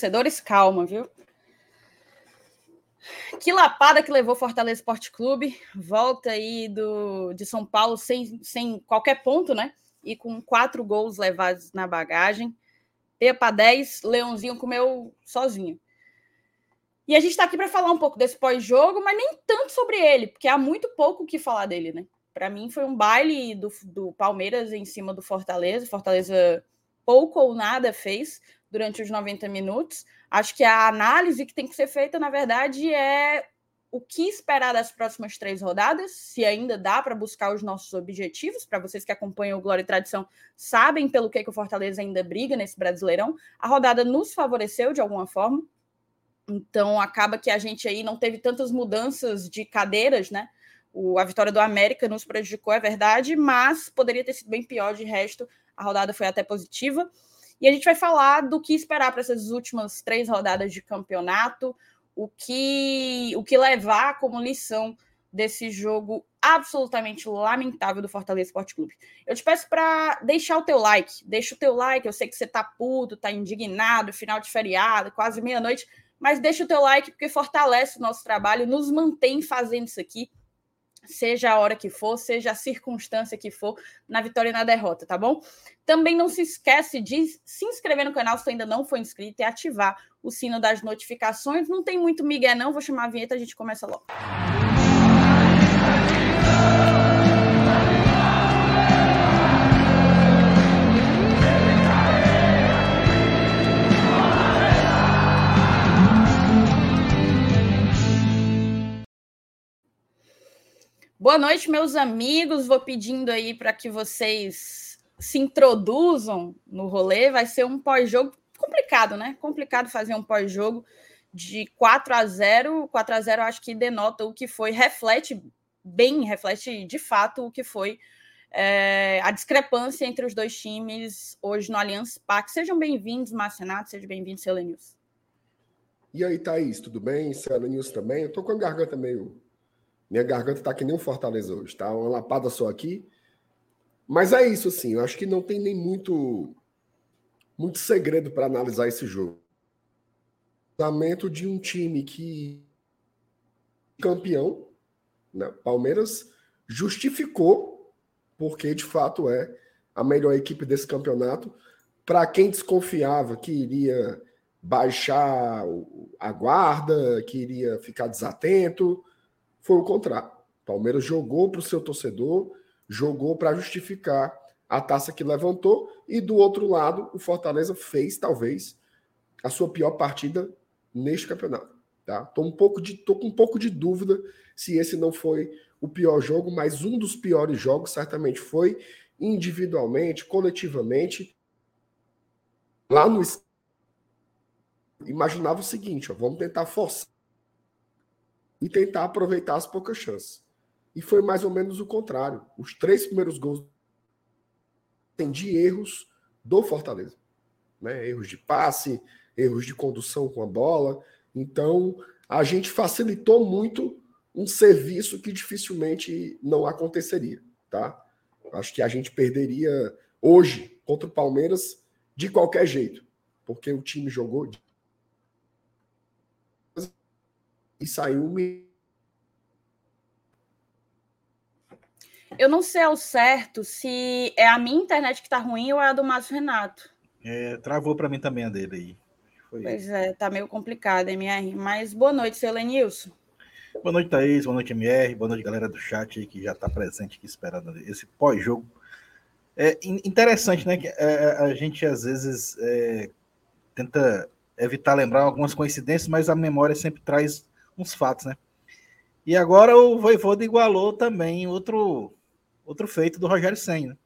Torcedores, calma, viu? Que lapada que levou Fortaleza Esporte Clube. Volta aí do, de São Paulo sem, sem qualquer ponto, né? E com quatro gols levados na bagagem. Para 10, Leãozinho comeu sozinho. E a gente está aqui para falar um pouco desse pós-jogo, mas nem tanto sobre ele, porque há muito pouco o que falar dele, né? Para mim foi um baile do, do Palmeiras em cima do Fortaleza. Fortaleza pouco ou nada fez durante os 90 minutos. Acho que a análise que tem que ser feita, na verdade, é o que esperar das próximas três rodadas, se ainda dá para buscar os nossos objetivos. Para vocês que acompanham o Glória e Tradição, sabem pelo que, que o Fortaleza ainda briga nesse Brasileirão. A rodada nos favoreceu de alguma forma. Então acaba que a gente aí não teve tantas mudanças de cadeiras, né? O, a vitória do América nos prejudicou, é verdade, mas poderia ter sido bem pior. De resto, a rodada foi até positiva. E a gente vai falar do que esperar para essas últimas três rodadas de campeonato, o que, o que levar como lição desse jogo absolutamente lamentável do Fortaleza Esporte Clube. Eu te peço para deixar o teu like, deixa o teu like, eu sei que você tá puto, tá indignado, final de feriado, quase meia-noite, mas deixa o teu like porque fortalece o nosso trabalho, nos mantém fazendo isso aqui seja a hora que for, seja a circunstância que for, na vitória e na derrota, tá bom? Também não se esquece de se inscrever no canal se ainda não for inscrito e ativar o sino das notificações. Não tem muito migué não, vou chamar a vinheta, a gente começa logo. Boa noite, meus amigos. Vou pedindo aí para que vocês se introduzam no rolê. Vai ser um pós-jogo complicado, né? Complicado fazer um pós-jogo de 4 a 0. 4 a 0 acho que denota o que foi, reflete bem, reflete de fato o que foi é, a discrepância entre os dois times hoje no Allianz Parque. Sejam bem-vindos, Marcenato, seja bem-vindo, News. E aí, Thaís, tudo bem? News também? Eu tô com a garganta meio minha garganta tá que nem um Fortaleza hoje, tá? Uma lapada só aqui. Mas é isso, assim. Eu acho que não tem nem muito, muito segredo para analisar esse jogo. Lançamento de um time que campeão, né? Palmeiras justificou porque de fato é a melhor equipe desse campeonato. Para quem desconfiava que iria baixar a guarda, que iria ficar desatento, foi o contrário. Palmeiras jogou para o seu torcedor, jogou para justificar a taça que levantou, e do outro lado, o Fortaleza fez, talvez, a sua pior partida neste campeonato. Tá? Tô, um pouco de, tô com um pouco de dúvida se esse não foi o pior jogo, mas um dos piores jogos certamente foi individualmente, coletivamente. Lá no imaginava o seguinte, ó, vamos tentar forçar e tentar aproveitar as poucas chances. E foi mais ou menos o contrário. Os três primeiros gols têm de erros do Fortaleza. Né? Erros de passe, erros de condução com a bola. Então, a gente facilitou muito um serviço que dificilmente não aconteceria. Tá? Acho que a gente perderia hoje contra o Palmeiras de qualquer jeito, porque o time jogou e saiu Eu não sei ao certo se é a minha internet que tá ruim ou é a do Márcio Renato. É, travou para mim também a dele aí. Foi. Pois é, tá meio complicado, MR. Mas boa noite, seu Lenilson. Boa noite, Thaís. Boa noite, MR. Boa noite, galera do chat aí que já está presente aqui esperando esse pós-jogo. É interessante, né? Que é, a gente às vezes é, tenta evitar lembrar algumas coincidências, mas a memória sempre traz uns fatos, né? E agora o Voivoda igualou também outro, outro feito do Rogério Senna.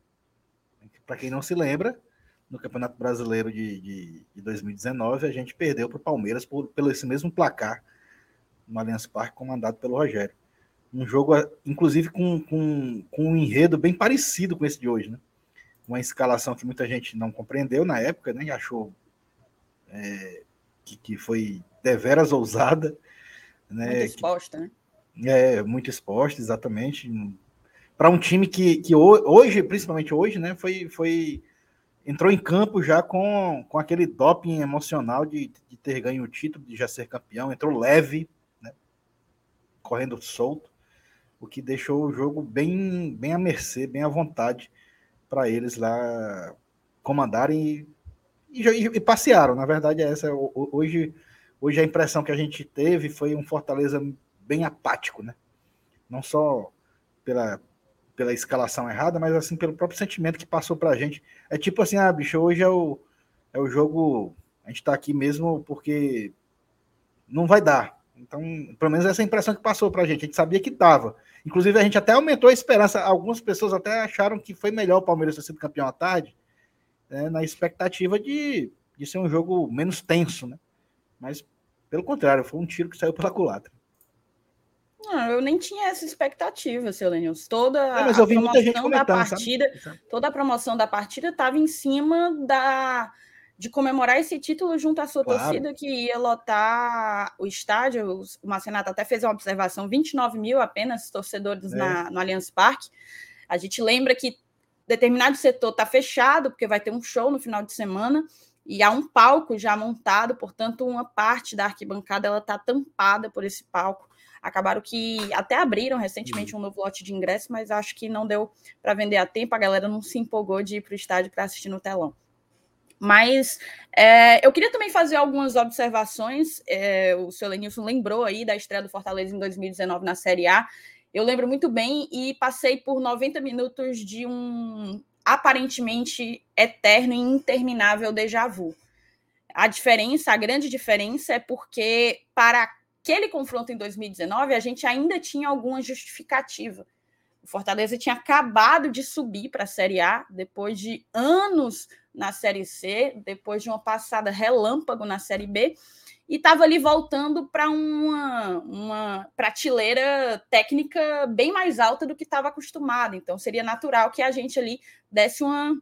Né? Para quem não se lembra, no Campeonato Brasileiro de, de, de 2019, a gente perdeu para o Palmeiras por, pelo esse mesmo placar no Allianz Parque, comandado pelo Rogério. Um jogo, inclusive, com, com, com um enredo bem parecido com esse de hoje, né? Uma escalação que muita gente não compreendeu na época, né? E achou é, que, que foi deveras ousada né? Muito exposta, né? É, muito exposta, exatamente. Para um time que, que hoje, principalmente hoje, né, foi, foi entrou em campo já com, com aquele doping emocional de, de ter ganho o título, de já ser campeão, entrou leve, né? correndo solto, o que deixou o jogo bem, bem à mercê, bem à vontade para eles lá comandarem e, e, e, passearam. Na verdade, é essa. Hoje, hoje a impressão que a gente teve foi um Fortaleza bem apático, né? Não só pela, pela escalação errada, mas assim pelo próprio sentimento que passou para a gente. É tipo assim, ah, bicho, hoje é o, é o jogo. A gente está aqui mesmo porque não vai dar. Então, pelo menos essa impressão que passou para a gente. A gente sabia que dava. Inclusive, a gente até aumentou a esperança. Algumas pessoas até acharam que foi melhor o Palmeiras ter sido campeão à tarde, né, na expectativa de, de ser um jogo menos tenso, né? Mas, pelo contrário, foi um tiro que saiu pela culatra. Não, eu nem tinha essa expectativa, seu Lenils. Toda é, a promoção da partida, sabe? toda a promoção da partida estava em cima da de comemorar esse título junto à sua claro. torcida que ia lotar o estádio. O Marcenato até fez uma observação: 29 mil apenas torcedores é. na, no Allianz Parque. A gente lembra que determinado setor está fechado, porque vai ter um show no final de semana, e há um palco já montado, portanto, uma parte da arquibancada ela está tampada por esse palco. Acabaram que até abriram recentemente uhum. um novo lote de ingressos, mas acho que não deu para vender a tempo, a galera não se empolgou de ir para o estádio para assistir no telão. Mas é, eu queria também fazer algumas observações. É, o seu Lenilson lembrou aí da estreia do Fortaleza em 2019 na Série A. Eu lembro muito bem e passei por 90 minutos de um aparentemente eterno e interminável déjà vu. A diferença, a grande diferença é porque para aquele confronto em 2019 a gente ainda tinha alguma justificativa. O Fortaleza tinha acabado de subir para a Série A depois de anos na Série C, depois de uma passada relâmpago na Série B, e estava ali voltando para uma, uma prateleira técnica bem mais alta do que estava acostumado. Então, seria natural que a gente ali desse uma,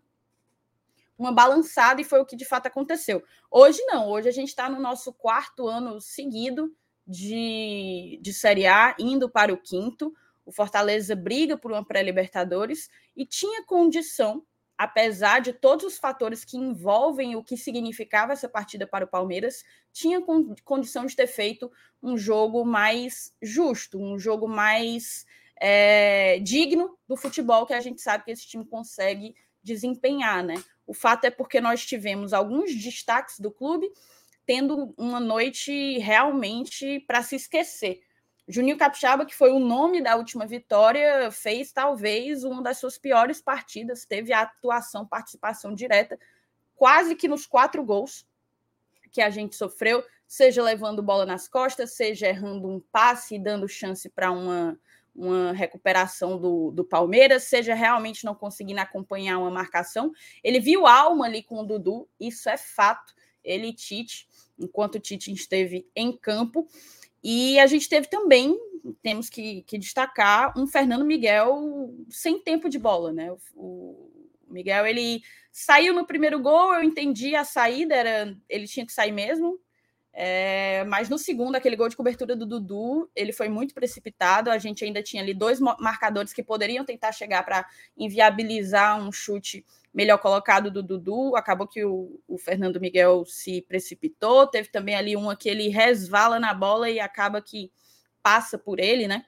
uma balançada, e foi o que de fato aconteceu. Hoje, não. Hoje, a gente está no nosso quarto ano seguido de, de Série A, indo para o quinto. O Fortaleza briga por uma pré-Libertadores e tinha condição apesar de todos os fatores que envolvem o que significava essa partida para o Palmeiras, tinha condição de ter feito um jogo mais justo, um jogo mais é, digno do futebol que a gente sabe que esse time consegue desempenhar, né? O fato é porque nós tivemos alguns destaques do clube tendo uma noite realmente para se esquecer. Juninho Capixaba, que foi o nome da última vitória, fez talvez uma das suas piores partidas, teve atuação, participação direta, quase que nos quatro gols que a gente sofreu, seja levando bola nas costas, seja errando um passe e dando chance para uma, uma recuperação do, do Palmeiras, seja realmente não conseguindo acompanhar uma marcação. Ele viu alma ali com o Dudu, isso é fato. Ele e Tite, enquanto o Tite esteve em campo. E a gente teve também, temos que, que destacar, um Fernando Miguel sem tempo de bola, né? O, o, Miguel, ele saiu no primeiro gol, eu entendi a saída, era, ele tinha que sair mesmo, é, mas no segundo, aquele gol de cobertura do Dudu, ele foi muito precipitado. A gente ainda tinha ali dois marcadores que poderiam tentar chegar para inviabilizar um chute melhor colocado do Dudu. Acabou que o, o, Fernando Miguel se precipitou. Teve também ali uma que ele resvala na bola e acaba que passa por ele, né?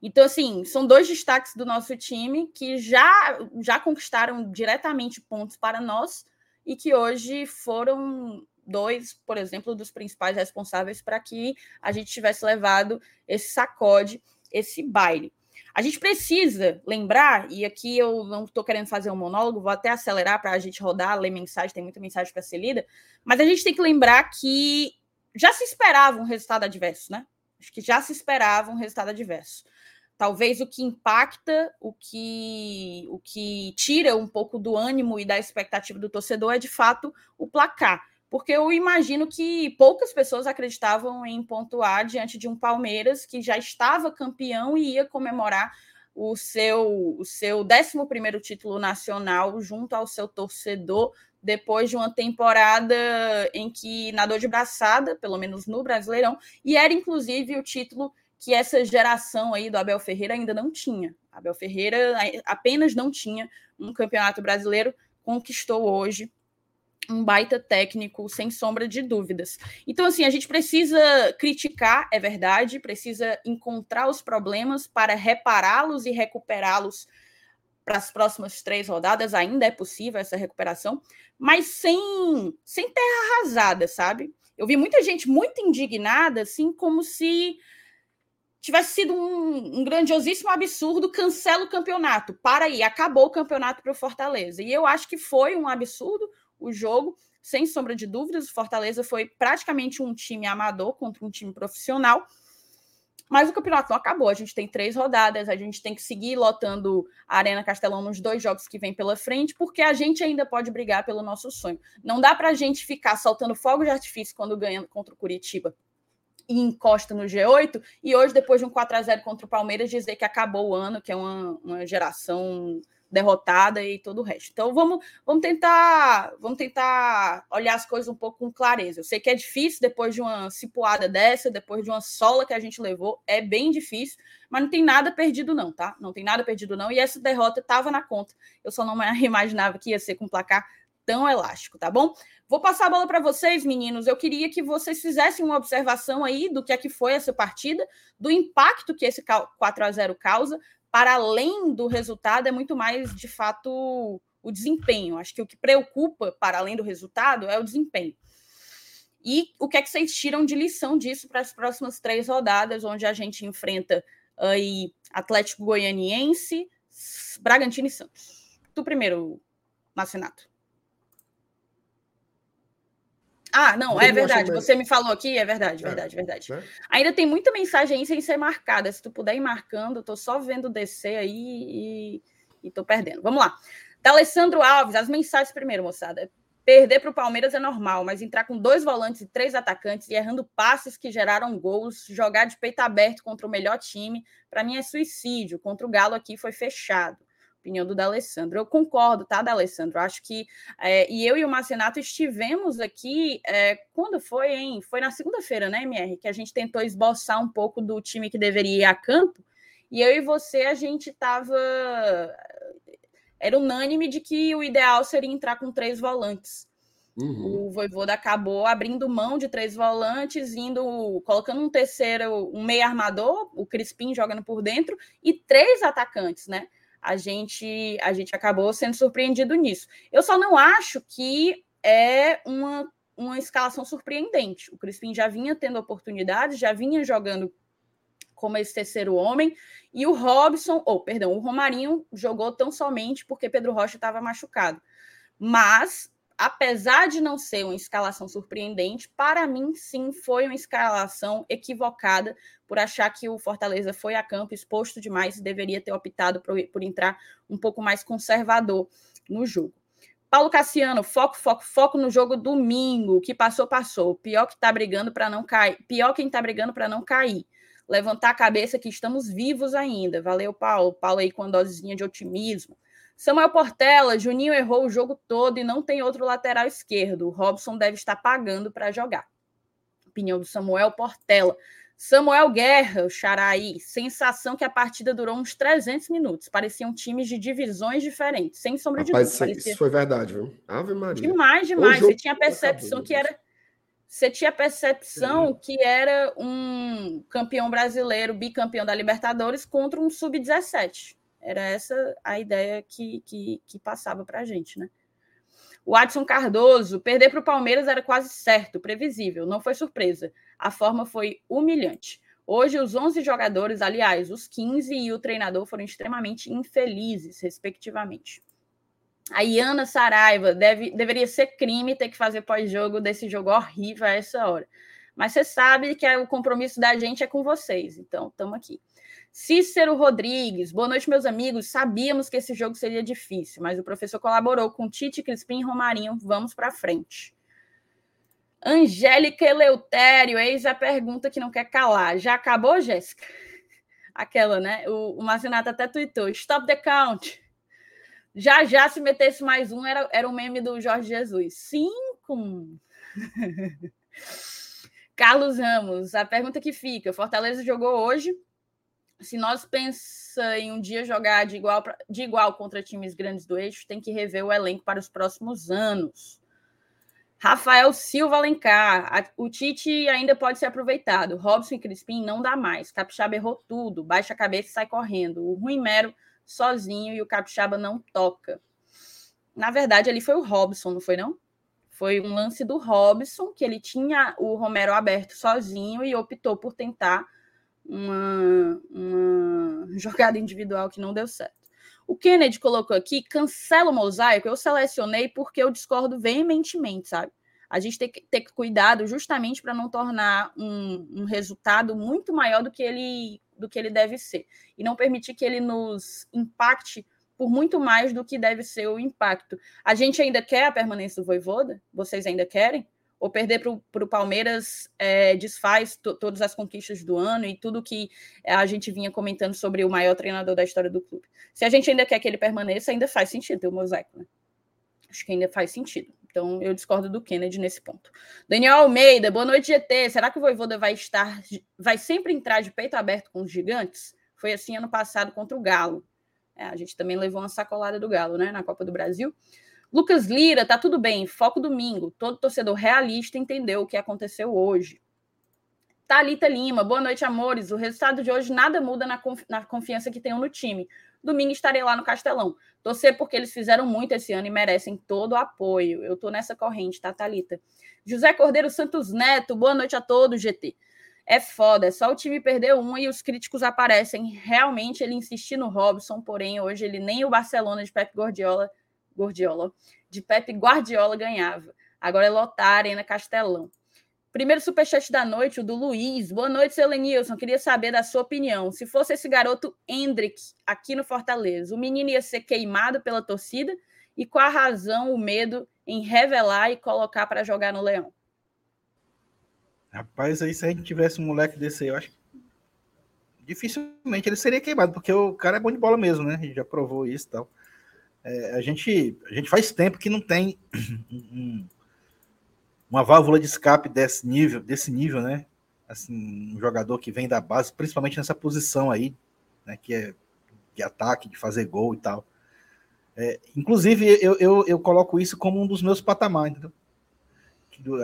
Então, assim, são dois destaques do nosso time que já, já conquistaram diretamente pontos para nós e que hoje foram dois, por exemplo, dos principais responsáveis para que a gente tivesse levado esse sacode, esse baile. A gente precisa lembrar, e aqui eu não estou querendo fazer um monólogo, vou até acelerar para a gente rodar, ler mensagem, tem muita mensagem para ser lida, mas a gente tem que lembrar que já se esperava um resultado adverso, né? Acho que já se esperava um resultado adverso. Talvez o que impacta, o que, o que tira um pouco do ânimo e da expectativa do torcedor é de fato o placar porque eu imagino que poucas pessoas acreditavam em pontuar diante de um Palmeiras que já estava campeão e ia comemorar o seu, o seu 11 título nacional junto ao seu torcedor, depois de uma temporada em que nadou de braçada, pelo menos no Brasileirão, e era inclusive o título que essa geração aí do Abel Ferreira ainda não tinha. Abel Ferreira apenas não tinha um campeonato brasileiro conquistou hoje um baita técnico, sem sombra de dúvidas. Então, assim, a gente precisa criticar, é verdade, precisa encontrar os problemas para repará-los e recuperá-los para as próximas três rodadas. Ainda é possível essa recuperação, mas sem, sem terra arrasada, sabe? Eu vi muita gente muito indignada, assim, como se tivesse sido um, um, grandiosíssimo absurdo, cancela o campeonato. Para aí, acabou o campeonato para o Fortaleza. E eu acho que foi um absurdo o jogo, sem sombra de dúvidas. O Fortaleza foi praticamente um time amador contra um time profissional. Mas o campeonato não acabou. A gente tem três rodadas, a gente tem que seguir lotando a Arena Castelão nos dois jogos que vem pela frente, porque a gente ainda pode brigar pelo nosso sonho. Não dá para a gente ficar soltando fogo de artifício quando ganha contra o Curitiba e encosta no G8, e hoje, depois de um 4 a 0 contra o Palmeiras, dizer que acabou o ano, que é uma, uma geração derrotada e todo o resto. Então vamos, vamos tentar, vamos tentar olhar as coisas um pouco com clareza. Eu sei que é difícil depois de uma cipuada dessa, depois de uma sola que a gente levou, é bem difícil, mas não tem nada perdido não, tá? Não tem nada perdido não, e essa derrota estava na conta. Eu só não imaginava que ia ser com um placar tão elástico, tá bom? Vou passar a bola para vocês, meninos. Eu queria que vocês fizessem uma observação aí do que é que foi essa partida, do impacto que esse 4 a 0 causa, para além do resultado, é muito mais, de fato, o desempenho. Acho que o que preocupa, para além do resultado, é o desempenho. E o que é que vocês tiram de lição disso para as próximas três rodadas, onde a gente enfrenta aí Atlético Goianiense, Bragantino e Santos? Tu primeiro, Marcenato. Ah, não, é verdade. Você me falou aqui, é verdade, é, verdade, verdade. Né? Ainda tem muita mensagem aí sem ser marcada. Se tu puder ir marcando, eu tô só vendo descer aí e, e tô perdendo. Vamos lá. Da Alessandro Alves, as mensagens primeiro, moçada. Perder para o Palmeiras é normal, mas entrar com dois volantes e três atacantes e errando passes que geraram gols, jogar de peito aberto contra o melhor time, para mim é suicídio. Contra o Galo aqui foi fechado opinião do D'Alessandro. Eu concordo, tá, D'Alessandro? Acho que é, e eu e o Marcenato estivemos aqui é, quando foi, hein? Foi na segunda-feira, né, MR? Que a gente tentou esboçar um pouco do time que deveria ir a campo. E eu e você, a gente estava. Era unânime de que o ideal seria entrar com três volantes. Uhum. O Voivoda acabou abrindo mão de três volantes, indo colocando um terceiro, um meio armador, o Crispim jogando por dentro, e três atacantes, né? A gente, a gente acabou sendo surpreendido nisso. Eu só não acho que é uma, uma escalação surpreendente. O Crispim já vinha tendo oportunidades, já vinha jogando como esse terceiro homem, e o Robson, ou perdão, o Romarinho jogou tão somente porque Pedro Rocha estava machucado. Mas apesar de não ser uma escalação surpreendente, para mim sim foi uma escalação equivocada por achar que o Fortaleza foi a campo exposto demais e deveria ter optado por, por entrar um pouco mais conservador no jogo. Paulo Cassiano, foco, foco, foco no jogo domingo. O que passou, passou. Pior que tá brigando para não cair. Pior quem tá brigando para não cair. Levantar a cabeça que estamos vivos ainda. Valeu, Paulo. Paulo aí com a dosezinha de otimismo. Samuel Portela, Juninho errou o jogo todo e não tem outro lateral esquerdo. O Robson deve estar pagando para jogar. Opinião do Samuel Portela. Samuel Guerra, o Xaraí, sensação que a partida durou uns 300 minutos. Pareciam times de divisões diferentes, sem sombra de dúvida. Parecia... Isso foi verdade, viu? Ave Maria. Demais, demais. Você tinha a percepção que era. Você tinha a percepção que era um campeão brasileiro, bicampeão da Libertadores, contra um sub-17. Era essa a ideia que, que, que passava para a gente, né? O Adson Cardoso, perder para o Palmeiras era quase certo, previsível, não foi surpresa. A forma foi humilhante. Hoje, os 11 jogadores, aliás, os 15 e o treinador foram extremamente infelizes, respectivamente. A Iana Saraiva, deve, deveria ser crime ter que fazer pós-jogo desse jogo horrível a essa hora. Mas você sabe que é, o compromisso da gente é com vocês, então estamos aqui. Cícero Rodrigues, boa noite, meus amigos. Sabíamos que esse jogo seria difícil, mas o professor colaborou com Tite, Crispim e Romarinho. Vamos para frente. Angélica Eleutério, eis a pergunta que não quer calar. Já acabou, Jéssica? Aquela, né? O, o até tweetou: Stop the count. Já já, se metesse mais um, era, era um meme do Jorge Jesus. Cinco. Carlos Ramos, a pergunta que fica: Fortaleza jogou hoje se nós pensa em um dia jogar de igual, pra, de igual contra times grandes do eixo, tem que rever o elenco para os próximos anos. Rafael Silva Alencar, o Tite ainda pode ser aproveitado. Robson e Crispim não dá mais. Capixaba errou tudo, baixa a cabeça e sai correndo. O Rui Mero sozinho e o Capixaba não toca. Na verdade, ali foi o Robson, não foi não? Foi um lance do Robson, que ele tinha o Romero aberto sozinho e optou por tentar uma, uma jogada individual que não deu certo. O Kennedy colocou aqui, cancela o mosaico. Eu selecionei porque eu discordo veementemente, sabe? A gente tem que ter cuidado justamente para não tornar um, um, resultado muito maior do que, ele, do que ele deve ser. E não permitir que ele nos impacte por muito mais do que deve ser o impacto. A gente ainda quer a permanência do Voivoda? Vocês ainda querem? Ou perder para o Palmeiras é, desfaz todas as conquistas do ano e tudo que a gente vinha comentando sobre o maior treinador da história do clube. Se a gente ainda quer que ele permaneça, ainda faz sentido ter o mosaico, né? Acho que ainda faz sentido. Então, eu discordo do Kennedy nesse ponto. Daniel Almeida, boa noite, GT. Será que o Voivoda vai estar, vai sempre entrar de peito aberto com os gigantes? Foi assim ano passado contra o Galo. É, a gente também levou uma sacolada do Galo, né, na Copa do Brasil. Lucas Lira, tá tudo bem, foco domingo. Todo torcedor realista entendeu o que aconteceu hoje. Talita Lima, boa noite, amores. O resultado de hoje nada muda na, confi na confiança que tenho no time. Domingo estarei lá no Castelão. Torcer porque eles fizeram muito esse ano e merecem todo o apoio. Eu tô nessa corrente, tá, Thalita? José Cordeiro Santos Neto, boa noite a todos, GT. É foda, é só o time perder um e os críticos aparecem. Realmente ele insistiu no Robson, porém hoje ele nem o Barcelona de Pep Guardiola Guardiola, de Pepe Guardiola ganhava. Agora é lotar Arena Castelão. Primeiro superchat da noite, o do Luiz. Boa noite, seu Lenilson. Queria saber da sua opinião. Se fosse esse garoto Hendrick aqui no Fortaleza, o menino ia ser queimado pela torcida? E qual a razão, o medo em revelar e colocar para jogar no Leão? Rapaz, aí se a gente tivesse um moleque desse aí, eu acho que dificilmente ele seria queimado, porque o cara é bom de bola mesmo, né? Gente já provou isso e tal. É, a, gente, a gente faz tempo que não tem um, uma válvula de escape desse nível, desse nível, né? Assim, um jogador que vem da base, principalmente nessa posição aí, né? Que é de ataque, de fazer gol e tal. É, inclusive, eu, eu, eu, coloco isso como um dos meus patamares, entendeu?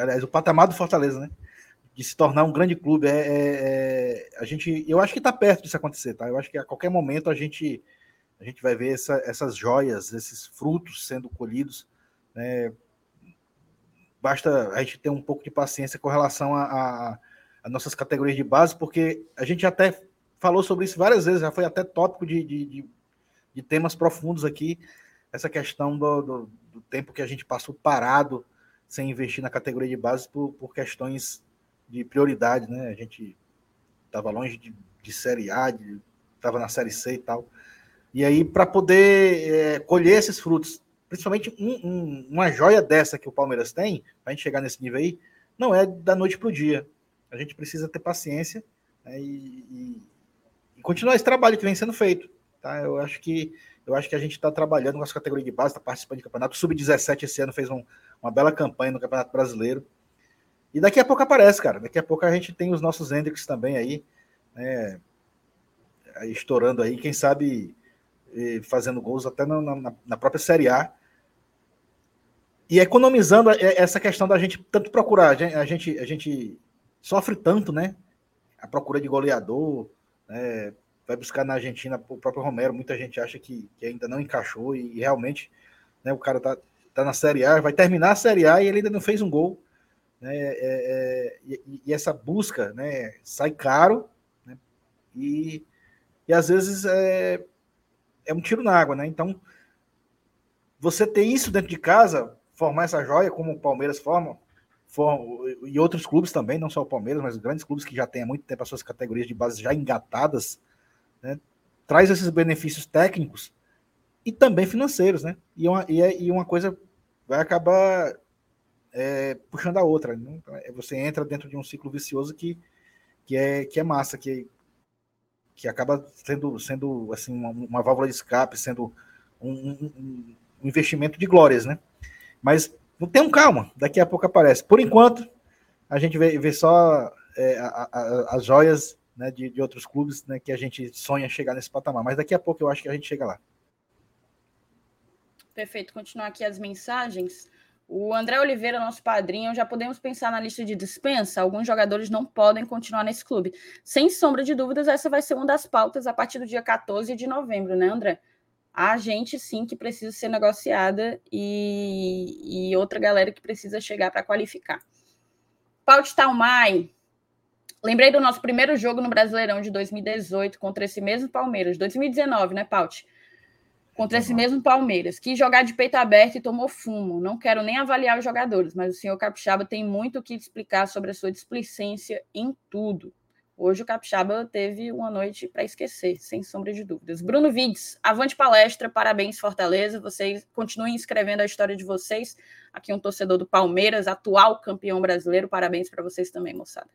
aliás, o patamar do Fortaleza, né? De se tornar um grande clube. É, é, é a gente, eu acho que está perto disso acontecer, tá? Eu acho que a qualquer momento a gente a gente vai ver essa, essas joias, esses frutos sendo colhidos. Né? Basta a gente ter um pouco de paciência com relação a, a, a, nossas categorias de base, porque a gente até falou sobre isso várias vezes, já foi até tópico de, de, de, de temas profundos aqui, essa questão do, do, do, tempo que a gente passou parado sem investir na categoria de base por, por questões de prioridade, né? A gente estava longe de, de Série A, estava na Série C e tal. E aí, para poder é, colher esses frutos, principalmente um, um, uma joia dessa que o Palmeiras tem, para a gente chegar nesse nível aí, não é da noite para o dia. A gente precisa ter paciência né, e, e, continuar esse trabalho que vem sendo feito. Tá? Eu acho que eu acho que a gente está trabalhando com as categorias de base, está participando de campeonato. O Sub-17 esse ano fez um, uma bela campanha no Campeonato Brasileiro. E daqui a pouco aparece, cara. Daqui a pouco a gente tem os nossos Hendrix também aí, né, estourando aí. Quem sabe fazendo gols até na, na, na, própria Série A. E economizando essa questão da gente tanto procurar, a gente, a gente sofre tanto, né? A procura de goleador, né? vai buscar na Argentina o próprio Romero, muita gente acha que, que ainda não encaixou e, realmente né, o cara tá, tá na Série A, vai terminar a Série A e ele ainda não fez um gol. Né? É, é, e, e, essa busca né, sai caro né? e, e às vezes é, é um tiro na água, né? Então, você ter isso dentro de casa, formar essa joia, como o Palmeiras forma, e outros clubes também, não só o Palmeiras, mas grandes clubes que já têm há muito tempo as suas categorias de base já engatadas, né? traz esses benefícios técnicos e também financeiros, né? E uma, e, é, e uma coisa vai acabar é, puxando a outra. Né? Então, é, você entra dentro de um ciclo vicioso que, que, é, que é massa, que que acaba sendo, sendo assim, uma, uma válvula de escape, sendo um, um, um, investimento de glórias, né? Mas tenham calma, daqui a pouco aparece. Por enquanto, a gente vê, vê só é, a, a, as joias né, de, de outros clubes né, que a gente sonha chegar nesse patamar. Mas daqui a pouco eu acho que a gente chega lá. Perfeito. Continuar aqui as mensagens. O André Oliveira, nosso padrinho, já podemos pensar na lista de dispensa? Alguns jogadores não podem continuar nesse clube. Sem sombra de dúvidas, essa vai ser uma das pautas a partir do dia 14 de novembro, né, André? Há gente, sim, que precisa ser negociada e, e outra galera que precisa chegar para qualificar. Paut Talmai. Lembrei do nosso primeiro jogo no Brasileirão de 2018 contra esse mesmo Palmeiras. 2019, né, Paut? Contra esse mesmo Palmeiras, que jogar de peito aberto e tomou fumo. Não quero nem avaliar os jogadores, mas o senhor Capixaba tem muito o que explicar sobre a sua displicência em tudo. Hoje o Capixaba teve uma noite para esquecer, sem sombra de dúvidas. Bruno Vides, avante palestra, parabéns Fortaleza. Vocês continuem escrevendo a história de vocês. Aqui um torcedor do Palmeiras, atual campeão brasileiro. Parabéns para vocês também, moçada.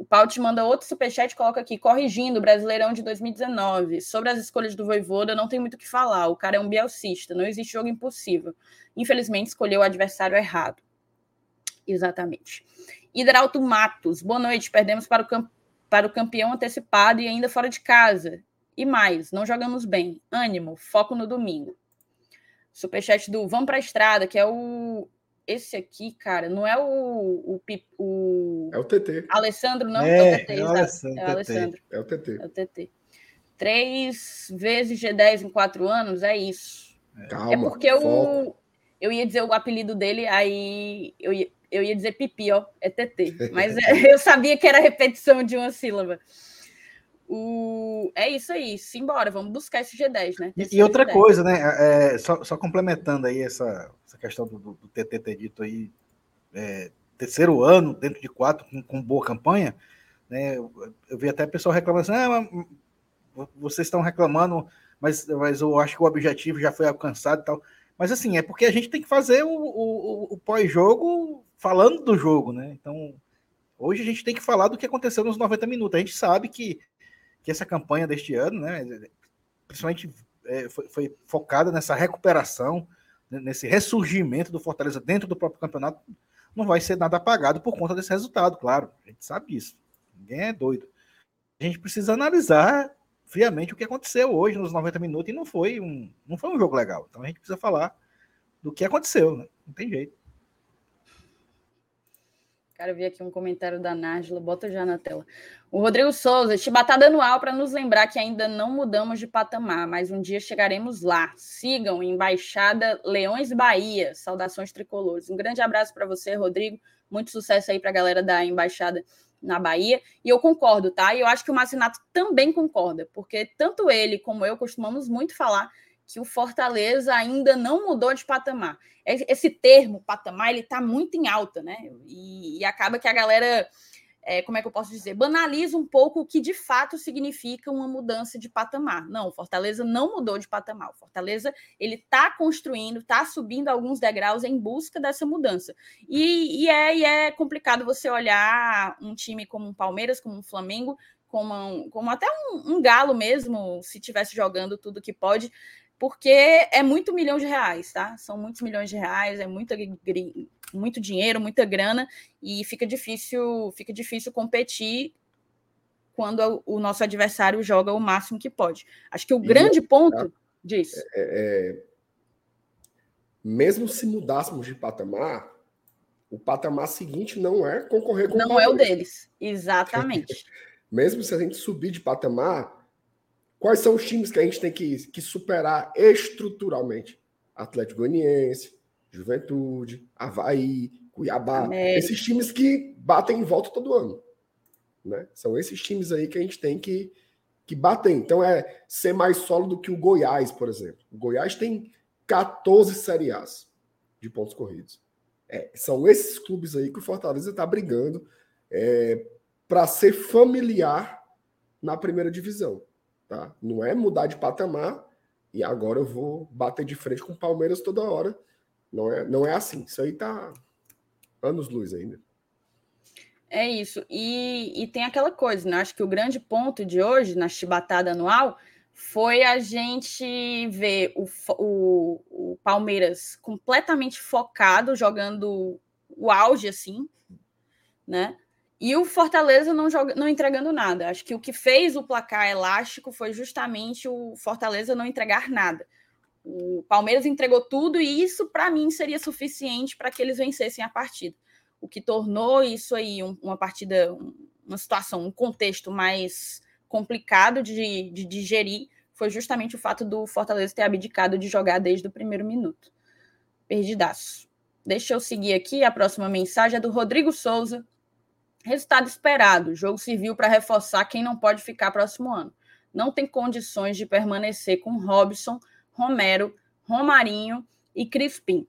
O te manda outro superchat, coloca aqui, corrigindo Brasileirão de 2019. Sobre as escolhas do Voivoda, não tem muito o que falar. O cara é um bielcista, não existe jogo impossível. Infelizmente, escolheu o adversário errado. Exatamente. Hidralto Matos, boa noite. Perdemos para o, para o campeão antecipado e ainda fora de casa. E mais, não jogamos bem. Ânimo, foco no domingo. Superchat do Vamos para a Estrada, que é o esse aqui, cara, não é o. o, o é o TT. Alessandro, não? É, é o TT, é o Alessandro. É o, Alessandro. É o TT. É o TT. Três vezes G10 em quatro anos, é isso. É. Calma, é porque eu, eu ia dizer o apelido dele, aí eu ia, eu ia dizer pipi, ó, é TT. Mas é, eu sabia que era repetição de uma sílaba. O... É isso aí, simbora, vamos buscar esse G10, né? Esse e, outra G10. coisa, né? É, só, só, complementando aí essa, essa questão do, do, do TT ter dito aí, é, terceiro ano dentro de quatro com, com, boa campanha, né? Eu, eu vi até pessoal reclamando assim, ah, vocês estão reclamando, mas, mas eu acho que o objetivo já foi alcançado e tal. Mas assim, é porque a gente tem que fazer o, o, o pós-jogo falando do jogo, né? Então, hoje a gente tem que falar do que aconteceu nos 90 minutos. A gente sabe que que essa campanha deste ano, né, principalmente é, foi, foi, focada nessa recuperação, né, nesse ressurgimento do Fortaleza dentro do próprio campeonato, não vai ser nada apagado por conta desse resultado, claro. A gente sabe disso. Ninguém é doido. A gente precisa analisar friamente o que aconteceu hoje nos 90 minutos e não foi um, não foi um jogo legal. Então a gente precisa falar do que aconteceu, né? Não tem jeito. Cara, eu vi aqui um comentário da Nájila, bota já na tela. O Rodrigo Souza, chibatada anual para nos lembrar que ainda não mudamos de patamar, mas um dia chegaremos lá. Sigam Embaixada Leões Bahia. Saudações tricolores. Um grande abraço para você, Rodrigo. Muito sucesso aí para a galera da Embaixada na Bahia. E eu concordo, tá? E eu acho que o Marcinato também concorda, porque tanto ele como eu costumamos muito falar que o Fortaleza ainda não mudou de patamar. Esse termo, patamar, ele está muito em alta, né? E, e, acaba que a galera, é, como é que eu posso dizer, banaliza um pouco o que de fato significa uma mudança de patamar. Não, o Fortaleza não mudou de patamar. O Fortaleza ele está construindo, está subindo alguns degraus em busca dessa mudança. E, e, é, e é complicado você olhar um time como um Palmeiras, como um Flamengo, como, um, como até um, um, galo mesmo, se tivesse jogando tudo que pode, porque é muito milhão de reais, tá? São muitos milhões de reais, é muita, muito dinheiro, muita grana, e fica difícil, fica difícil competir quando o nosso adversário joga o máximo que pode. Acho que o e grande eu, ponto tá? disso. É, é, mesmo se mudássemos de patamar, o patamar seguinte não é concorrer com Não o é o deles, exatamente. mesmo se a gente subir de patamar, Quais são os times que a gente tem que, que superar estruturalmente? Atlético Goianiense, Juventude, Havaí, Cuiabá. Esses times que batem em volta todo ano. Né? São esses times aí que a gente tem que, que bater. Então é ser mais sólido que o Goiás, por exemplo. O Goiás tem 14 Série A's de pontos corridos. É, são esses clubes aí que o Fortaleza está brigando é, para ser familiar na primeira divisão. Tá? Não é mudar de patamar e agora eu vou bater de frente com o Palmeiras toda hora. Não é, não é assim. Isso aí tá anos luz ainda. É isso. E, e tem aquela coisa, né? Acho que o grande ponto de hoje, na chibatada anual, foi a gente ver o, o, o Palmeiras completamente focado, jogando o auge, assim, né? E o Fortaleza não, joga, não entregando nada. Acho que o que fez o placar elástico foi justamente o Fortaleza não entregar nada. O Palmeiras entregou tudo e isso, para mim, seria suficiente para que eles vencessem a partida. O que tornou isso aí um, uma partida, uma situação, um contexto mais complicado de, de digerir foi justamente o fato do Fortaleza ter abdicado de jogar desde o primeiro minuto. Perdidaço. Deixa eu seguir aqui. A próxima mensagem é do Rodrigo Souza. Resultado esperado. O jogo serviu para reforçar quem não pode ficar próximo ano. Não tem condições de permanecer com Robson, Romero, Romarinho e Crispim.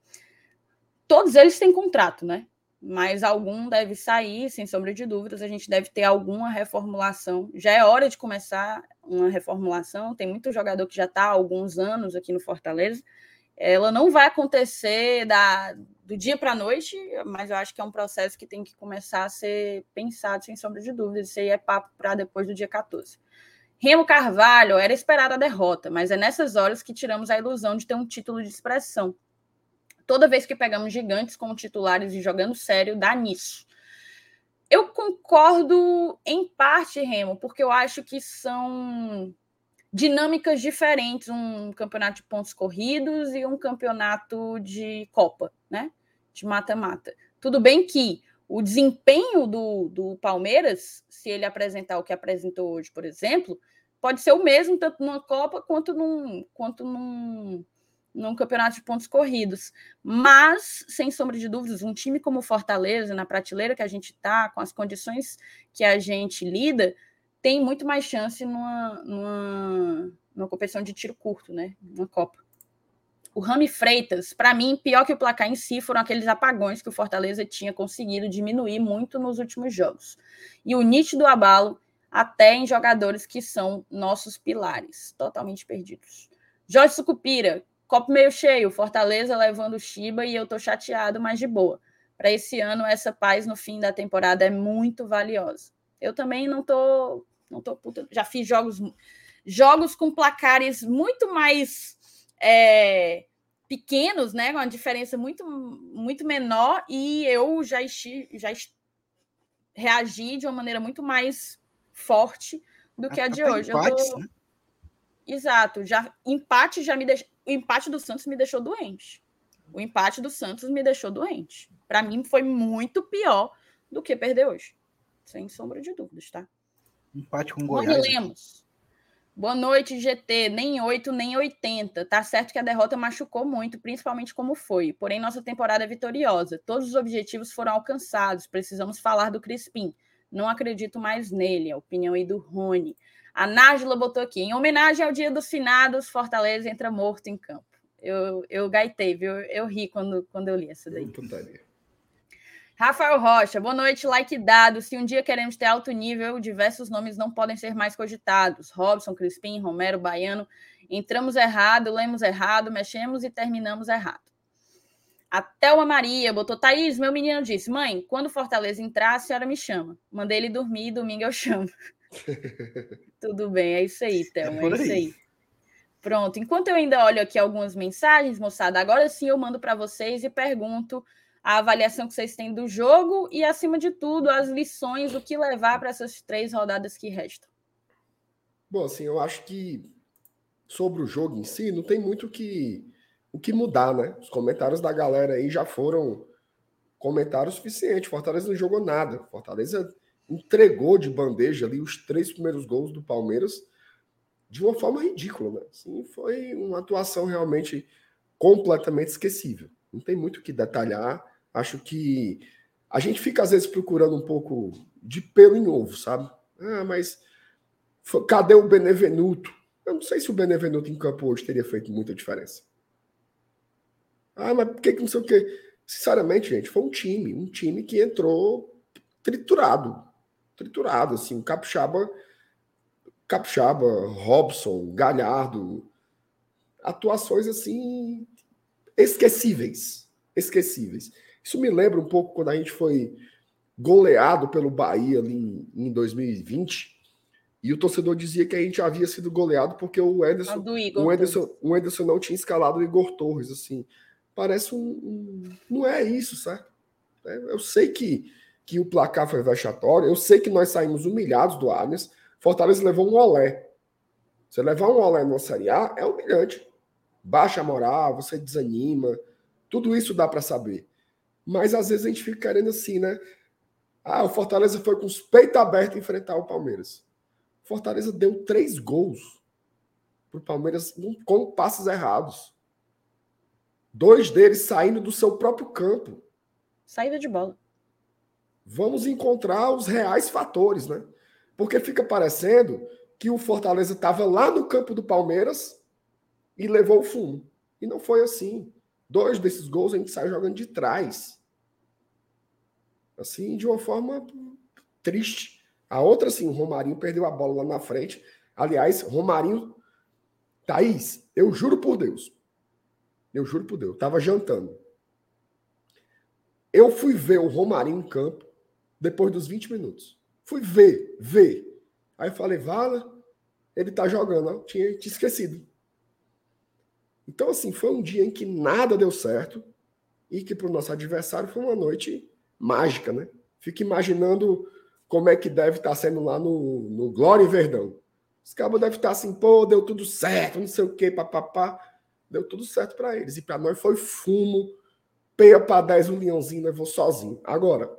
Todos eles têm contrato, né? Mas algum deve sair, sem sombra de dúvidas. A gente deve ter alguma reformulação. Já é hora de começar uma reformulação. Tem muito jogador que já está há alguns anos aqui no Fortaleza ela não vai acontecer da, do dia para a noite, mas eu acho que é um processo que tem que começar a ser pensado, sem sombra de dúvidas. Isso aí é papo para depois do dia 14. Remo Carvalho, era esperada a derrota, mas é nessas horas que tiramos a ilusão de ter um título de expressão. Toda vez que pegamos gigantes como titulares e jogando sério, dá nisso. Eu concordo em parte, Remo, porque eu acho que são dinâmicas diferentes, um campeonato de pontos corridos e um campeonato de Copa, né? De mata-mata. Tudo bem que o desempenho do, do Palmeiras, se ele apresentar o que apresentou hoje, por exemplo, pode ser o mesmo tanto numa Copa quanto num, quanto num, num campeonato de pontos corridos. Mas, sem sombra de dúvidas, um time como o Fortaleza, na prateleira que a gente está, com as condições que a gente lida, tem muito mais chance numa, numa, numa competição de tiro curto, né? Uma Copa. O Rami Freitas, para mim, pior que o placar em si, foram aqueles apagões que o Fortaleza tinha conseguido diminuir muito nos últimos jogos. E o nítido abalo até em jogadores que são nossos pilares, totalmente perdidos. Jorge Sucupira, copo meio cheio, Fortaleza levando o Chiba e eu tô chateado, mas de boa. Para esse ano, essa paz no fim da temporada é muito valiosa. Eu também não tô não tô puta, já fiz jogos jogos com placares muito mais é, pequenos, né, com uma diferença muito muito menor e eu já esti, já reagi de uma maneira muito mais forte do que a, a de hoje. Empates, tô... né? Exato, já empate já me deixou, o empate do Santos me deixou doente. O empate do Santos me deixou doente. Para mim foi muito pior do que perder hoje. Sem sombra de dúvidas, tá? Empate com Goiás. Lemos. Boa noite, GT. Nem 8, nem 80. Tá certo que a derrota machucou muito, principalmente como foi. Porém, nossa temporada é vitoriosa. Todos os objetivos foram alcançados. Precisamos falar do Crispim. Não acredito mais nele. A opinião aí do Rony. A Nájila botou aqui. Em homenagem ao Dia dos Finados, Fortaleza entra morto em campo. Eu, eu gaitei, viu? Eu ri quando, quando eu li essa daí. Eu Rafael Rocha, boa noite, like dado. Se um dia queremos ter alto nível, diversos nomes não podem ser mais cogitados. Robson, Crispim, Romero, Baiano. Entramos errado, lemos errado, mexemos e terminamos errado. A Thelma Maria botou, Thaís, meu menino disse, mãe, quando Fortaleza entrar, a senhora me chama. Mandei ele dormir e domingo eu chamo. Tudo bem, é isso aí, Thelma, é, é isso aí. Pronto, enquanto eu ainda olho aqui algumas mensagens, moçada, agora sim eu mando para vocês e pergunto a avaliação que vocês têm do jogo e, acima de tudo, as lições do que levar para essas três rodadas que restam. Bom, assim, eu acho que sobre o jogo em si, não tem muito que, o que mudar, né? Os comentários da galera aí já foram comentários suficientes. Fortaleza não jogou nada. Fortaleza entregou de bandeja ali os três primeiros gols do Palmeiras de uma forma ridícula, né? Assim, foi uma atuação realmente completamente esquecível. Não tem muito o que detalhar. Acho que a gente fica às vezes procurando um pouco de pelo em ovo, sabe? Ah, mas cadê o Benevenuto? Eu não sei se o Benevenuto em campo hoje teria feito muita diferença. Ah, mas por que, não sei o quê? Sinceramente, gente, foi um time, um time que entrou triturado. Triturado, assim, o Capixaba, Capixaba, Robson, Galhardo, atuações assim esquecíveis. Esquecíveis. Isso me lembra um pouco quando a gente foi goleado pelo Bahia ali em, em 2020. E o torcedor dizia que a gente havia sido goleado porque o Ederson, o Ederson, o Ederson não tinha escalado o Igor Torres. Assim, parece um, um Não é isso, certo? É, eu sei que, que o placar foi vexatório. Eu sei que nós saímos humilhados do Allianz. Fortaleza levou um olé. Você levar um olé numa Série A é humilhante. Baixa a moral, você desanima. Tudo isso dá para saber. Mas às vezes a gente fica querendo assim, né? Ah, o Fortaleza foi com os peitos abertos enfrentar o Palmeiras. O Fortaleza deu três gols para o Palmeiras com passos errados. Dois deles saindo do seu próprio campo. Saída de bola. Vamos encontrar os reais fatores, né? Porque fica parecendo que o Fortaleza estava lá no campo do Palmeiras e levou o fumo. E não foi assim. Dois desses gols a gente sai jogando de trás. Assim, de uma forma triste. A outra, sim, o Romarinho perdeu a bola lá na frente. Aliás, Romarinho. Thaís, eu juro por Deus. Eu juro por Deus. Tava jantando. Eu fui ver o Romarinho em campo depois dos 20 minutos. Fui ver, ver. Aí eu falei, Vala, ele tá jogando. Eu tinha te esquecido. Então, assim, foi um dia em que nada deu certo e que para o nosso adversário foi uma noite mágica, né? Fica imaginando como é que deve estar tá sendo lá no, no Glória e Verdão. Os cabos devem estar tá assim, pô, deu tudo certo, não sei o quê, papapá. Deu tudo certo para eles. E para nós foi fumo, peia para 10 um leãozinho, levou sozinho. Agora,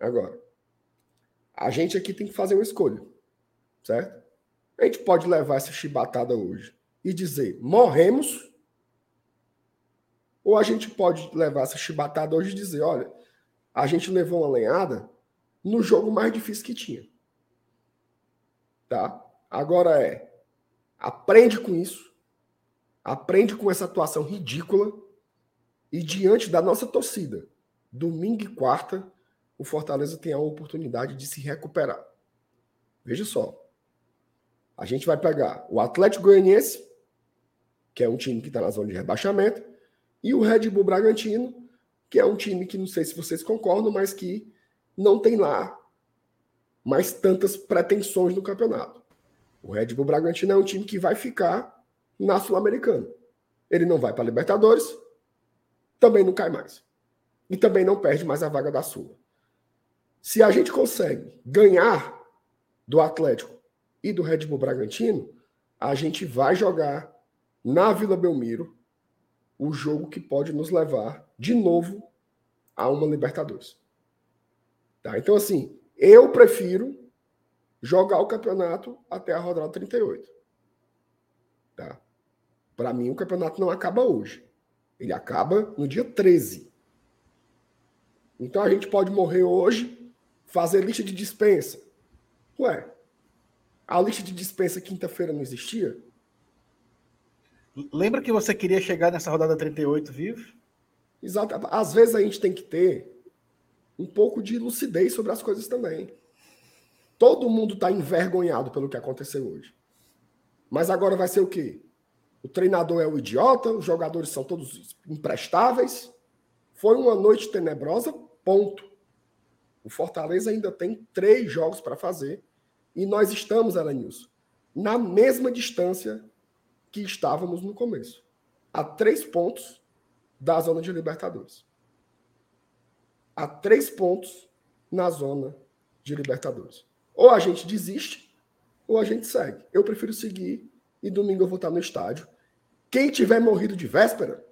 agora, a gente aqui tem que fazer uma escolha, certo? A gente pode levar essa chibatada hoje e dizer morremos, ou a gente pode levar essa chibatada hoje e dizer, olha, a gente levou uma lenhada no jogo mais difícil que tinha. Tá? Agora é, aprende com isso, aprende com essa atuação ridícula e diante da nossa torcida, domingo e quarta, o Fortaleza tem a oportunidade de se recuperar. Veja só. A gente vai pegar o Atlético Goianiense, que é um time que está na zona de rebaixamento, e o Red Bull Bragantino, que é um time que não sei se vocês concordam, mas que não tem lá mais tantas pretensões no campeonato. O Red Bull Bragantino é um time que vai ficar na Sul-Americana. Ele não vai para a Libertadores, também não cai mais. E também não perde mais a vaga da Sul. Se a gente consegue ganhar do Atlético e do Red Bull Bragantino, a gente vai jogar na Vila Belmiro o jogo que pode nos levar de novo a uma Libertadores. Tá? Então, assim, eu prefiro jogar o campeonato até a rodada 38. Tá? Para mim, o campeonato não acaba hoje. Ele acaba no dia 13. Então a gente pode morrer hoje, fazer lista de dispensa. Ué, a lista de dispensa quinta-feira não existia? Lembra que você queria chegar nessa rodada 38 vivo? Exato. Às vezes a gente tem que ter um pouco de lucidez sobre as coisas também. Todo mundo está envergonhado pelo que aconteceu hoje. Mas agora vai ser o quê? O treinador é o idiota, os jogadores são todos imprestáveis. Foi uma noite tenebrosa, ponto. O Fortaleza ainda tem três jogos para fazer. E nós estamos, Elenilson, na mesma distância que estávamos no começo. A três pontos da zona de Libertadores. A três pontos na zona de Libertadores. Ou a gente desiste, ou a gente segue. Eu prefiro seguir e domingo eu vou estar no estádio. Quem tiver morrido de véspera,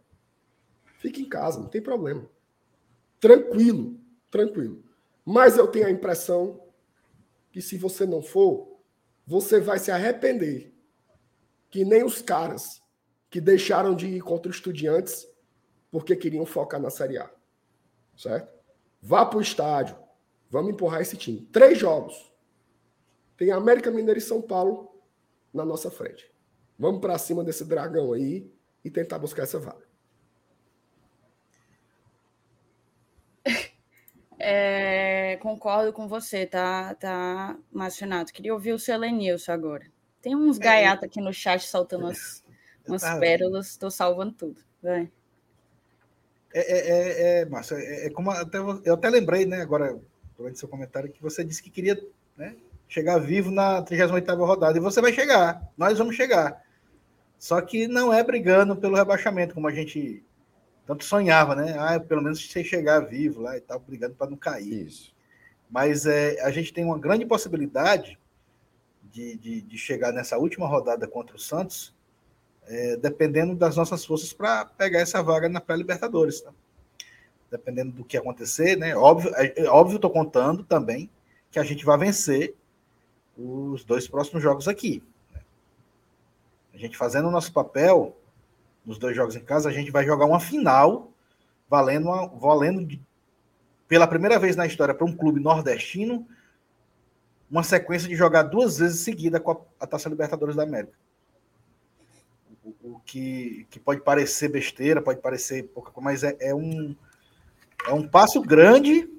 fique em casa, não tem problema. Tranquilo, tranquilo. Mas eu tenho a impressão que se você não for, você vai se arrepender que nem os caras que deixaram de ir contra os estudiantes porque queriam focar na Série A. Certo? Vá para o estádio. Vamos empurrar esse time. Três jogos. Tem América Mineiro e São Paulo na nossa frente. Vamos para cima desse dragão aí e tentar buscar essa vaga. É, concordo com você, tá, tá, Márcio Renato. Queria ouvir o seu agora. Tem uns é, gaiatos aqui no chat saltando umas, umas ah, pérolas, estou salvando tudo. Vai. É, é, é, é Márcio, é, é, como até, eu até lembrei, né, agora, durante seu comentário, que você disse que queria né, chegar vivo na 38 rodada. E você vai chegar, nós vamos chegar. Só que não é brigando pelo rebaixamento, como a gente tanto sonhava, né? Ah, pelo menos sei chegar vivo lá e tal, brigando para não cair. Isso. Mas é, a gente tem uma grande possibilidade de, de, de chegar nessa última rodada contra o Santos, é, dependendo das nossas forças para pegar essa vaga na pré-Libertadores. Tá? Dependendo do que acontecer, né? Óbvio, é, é óbvio, estou contando também que a gente vai vencer os dois próximos jogos aqui. Né? A gente fazendo o nosso papel nos dois jogos em casa, a gente vai jogar uma final valendo, uma, valendo de, pela primeira vez na história para um clube nordestino uma sequência de jogar duas vezes seguida com a, a Taça Libertadores da América. O, o, que, que pode parecer besteira, pode parecer pouca coisa, mas é, é um é um passo grande,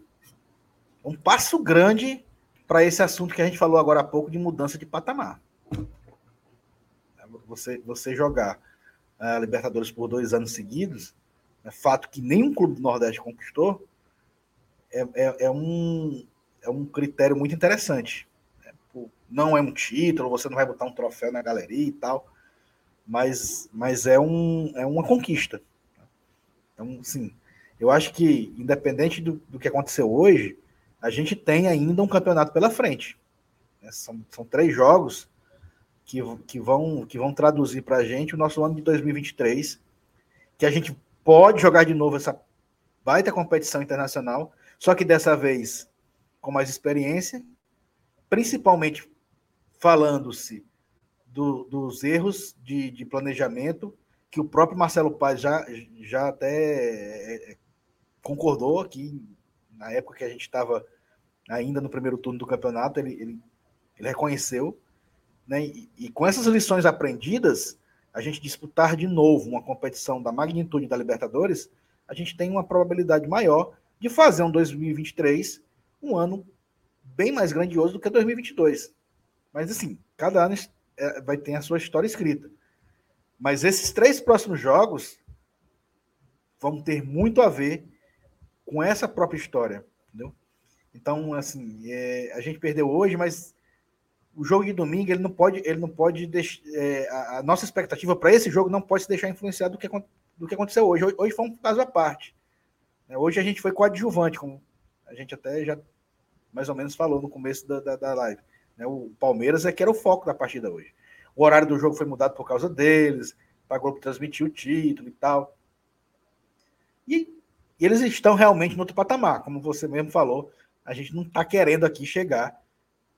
um passo grande para esse assunto que a gente falou agora há pouco de mudança de patamar. Você, você jogar a Libertadores por dois anos seguidos, é fato que nenhum clube do Nordeste conquistou, é, é, é um, é um critério muito interessante. Não é um título, você não vai botar um troféu na galeria e tal, mas, mas é, um, é uma conquista. Então, sim, eu acho que, independente do, do que aconteceu hoje, a gente tem ainda um campeonato pela frente. Né? São, são três jogos que, que, vão, que vão traduzir para a gente o nosso ano de 2023, que a gente pode jogar de novo essa baita competição internacional, só que dessa vez com mais experiência, principalmente falando-se do, dos erros de, de, planejamento que o próprio Marcelo Paz já, já até é, concordou aqui na época que a gente estava ainda no primeiro turno do campeonato, ele, ele, ele reconheceu, né? E, e, com essas lições aprendidas, a gente disputar de novo uma competição da magnitude da Libertadores, a gente tem uma probabilidade maior de fazer um 2023 um ano bem mais grandioso do que 2022. Mas assim, cada ano é, vai ter a sua história escrita. Mas esses três próximos jogos vão ter muito a ver com essa própria história, entendeu? Então, assim, é, a gente perdeu hoje, mas o jogo de domingo ele não pode, ele não pode deixar, é, a, nossa expectativa para esse jogo não pode se deixar influenciar do que, do que aconteceu hoje. Hoje, hoje foi um caso à parte. É, hoje a gente foi coadjuvante, como a gente até já mais ou menos falou no começo da, da, da live. Né? O Palmeiras é que era o foco da partida hoje. O horário do jogo foi mudado por causa deles, para a Globo transmitir o título e tal. E, e eles estão realmente no outro patamar, como você mesmo falou a gente não está querendo aqui chegar,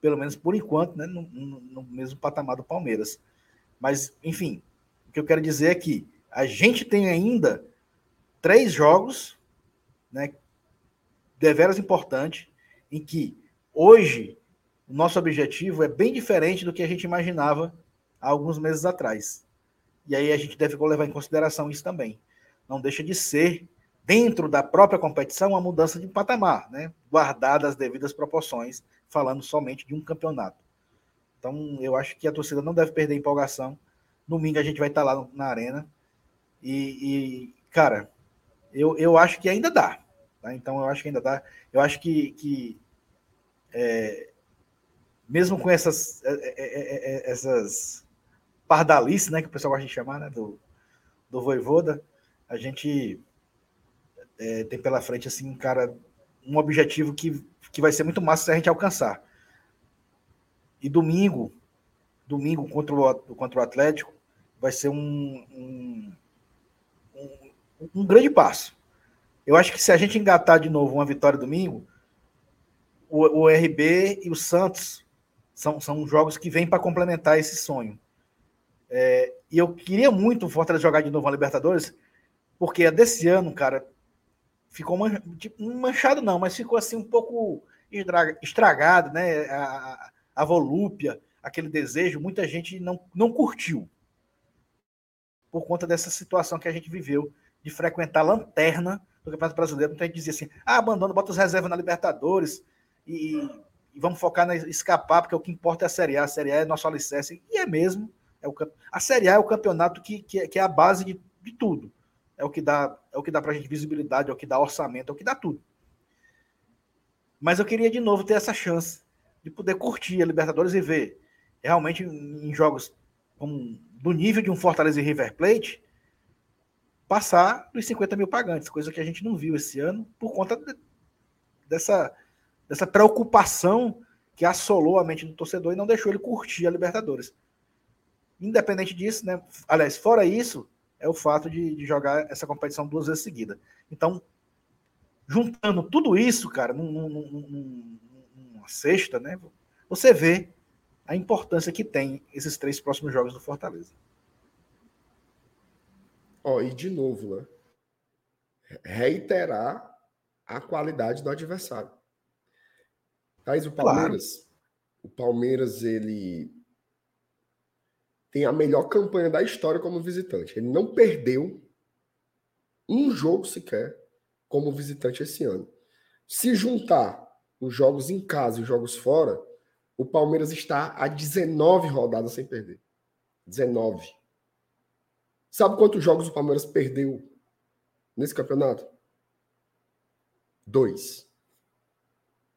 pelo menos por enquanto, né, no, no, no, mesmo patamar do Palmeiras. Mas, enfim, o que eu quero dizer é que a gente tem ainda três jogos, né, deveras importantes, em que hoje o nosso objetivo é bem diferente do que a gente imaginava há alguns meses atrás. E aí a gente deve levar em consideração isso também. Não deixa de ser dentro da própria competição, a mudança de patamar, né? guardadas as devidas proporções, falando somente de um campeonato. Então, eu acho que a torcida não deve perder empolgação. Domingo a gente vai estar lá na arena. E, e cara, eu, eu acho que ainda dá. Tá? Então, eu acho que ainda dá. Eu acho que, que é, mesmo com essas, é, é, é, essas pardalices, né, que o pessoal gosta de chamar, né, do, do Voivoda, a gente é, tem pela frente, assim, cara, um objetivo que, que vai ser muito massa se a gente alcançar. E domingo, domingo contra o, contra o Atlético, vai ser um, um, um, um grande passo. Eu acho que se a gente engatar de novo uma vitória domingo, o, o RB e o Santos são, são jogos que vêm para complementar esse sonho. É, e eu queria muito o Fortaleza jogar de novo a Libertadores, porque a desse ano, cara, ficou man, tipo, manchado não, mas ficou assim um pouco estragado, né? A, a volúpia, aquele desejo, muita gente não, não curtiu por conta dessa situação que a gente viveu de frequentar a lanterna do Campeonato Brasileiro. Então a gente dizia assim: ah, abandona, bota os reservas na Libertadores e, e, vamos focar na escapar, porque o que importa é a Série A. A Série A é nosso alicerce. E é mesmo. É o, a Série A é o campeonato que, que, é, que é a base de, de tudo é o que dá, é o que dá para a gente visibilidade, é o que dá orçamento, é o que dá tudo. Mas eu queria de novo ter essa chance de poder curtir a Libertadores e ver realmente em jogos como, do nível de um Fortaleza e River Plate, passar dos 50 mil pagantes, coisa que a gente não viu esse ano por conta de, dessa, dessa preocupação que assolou a mente do torcedor e não deixou ele curtir a Libertadores. Independente disso, né? Aliás, fora isso, é o fato de, de jogar essa competição duas vezes seguida. Então, juntando tudo isso, cara, num, num, num, numa sexta, né? Você vê a importância que tem esses três próximos jogos do Fortaleza. Ó, e de novo, né? Reiterar a qualidade do adversário. Thaís, o Palmeiras, claro. o Palmeiras, ele tem a melhor campanha da história como visitante. Ele não perdeu um jogo sequer como visitante esse ano. Se juntar os jogos em casa e os jogos fora, o Palmeiras está a 19 rodadas sem perder. 19. Sabe quantos jogos o Palmeiras perdeu nesse campeonato? Dois.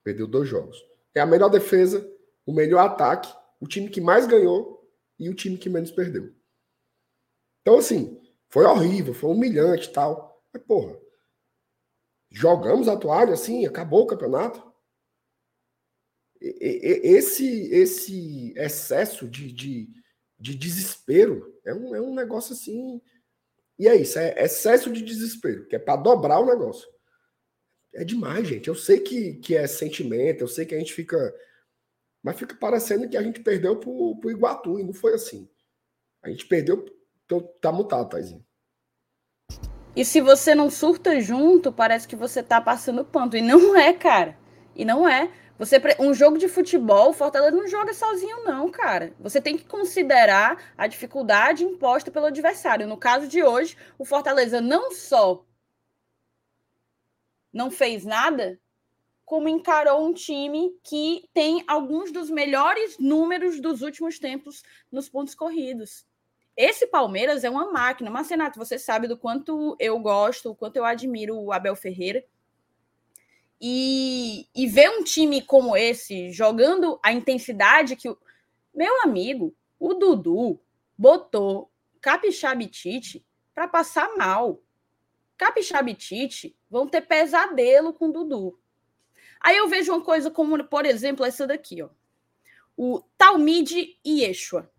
Perdeu dois jogos. É a melhor defesa, o melhor ataque, o time que mais ganhou e o time que menos perdeu. Então, assim, foi horrível, foi humilhante e tal. Mas, porra, jogamos a toalha assim, acabou o campeonato. Esse, esse excesso de, de, de desespero é um, é um negócio assim. E é isso, é excesso de desespero, que é para dobrar o negócio. É demais, gente. Eu sei que, que é sentimento, eu sei que a gente fica. Mas fica parecendo que a gente perdeu pro, pro Iguatu, e não foi assim. A gente perdeu. Então tá mutado, Taizinho. E se você não surta junto, parece que você tá passando ponto. E não é, cara. E não é. Você um jogo de futebol, o Fortaleza não joga sozinho não, cara. Você tem que considerar a dificuldade imposta pelo adversário. No caso de hoje, o Fortaleza não só não fez nada, como encarou um time que tem alguns dos melhores números dos últimos tempos nos pontos corridos. Esse Palmeiras é uma máquina. Mas, Renato, você sabe do quanto eu gosto, o quanto eu admiro o Abel Ferreira. E, e ver um time como esse jogando a intensidade que o meu amigo, o Dudu, botou Capixabitite para passar mal. Capixabitite vão ter pesadelo com Dudu. Aí eu vejo uma coisa como, por exemplo, essa daqui, ó. O Talmide Yeshua.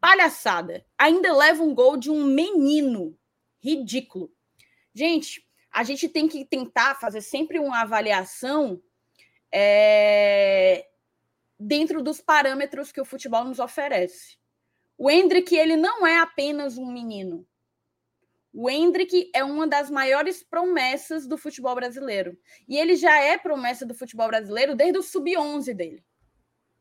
Palhaçada. Ainda leva um gol de um menino. Ridículo. Gente, a gente tem que tentar fazer sempre uma avaliação é, dentro dos parâmetros que o futebol nos oferece. O Hendrick, ele não é apenas um menino. O Hendrick é uma das maiores promessas do futebol brasileiro. E ele já é promessa do futebol brasileiro desde o sub-11 dele.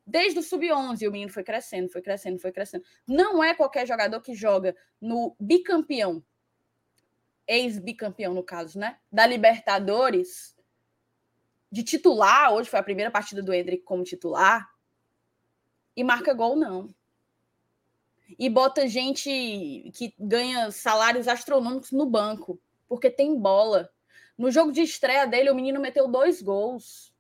Desde o sub-11, o menino foi crescendo, foi crescendo, foi crescendo. Não é qualquer jogador que joga no bicampeão ex-bicampeão, no caso, né? Da Libertadores, de titular, hoje foi a primeira partida do Hendrick como titular, e marca gol, não. E bota gente que ganha salários astronômicos no banco, porque tem bola. No jogo de estreia dele, o menino meteu dois gols.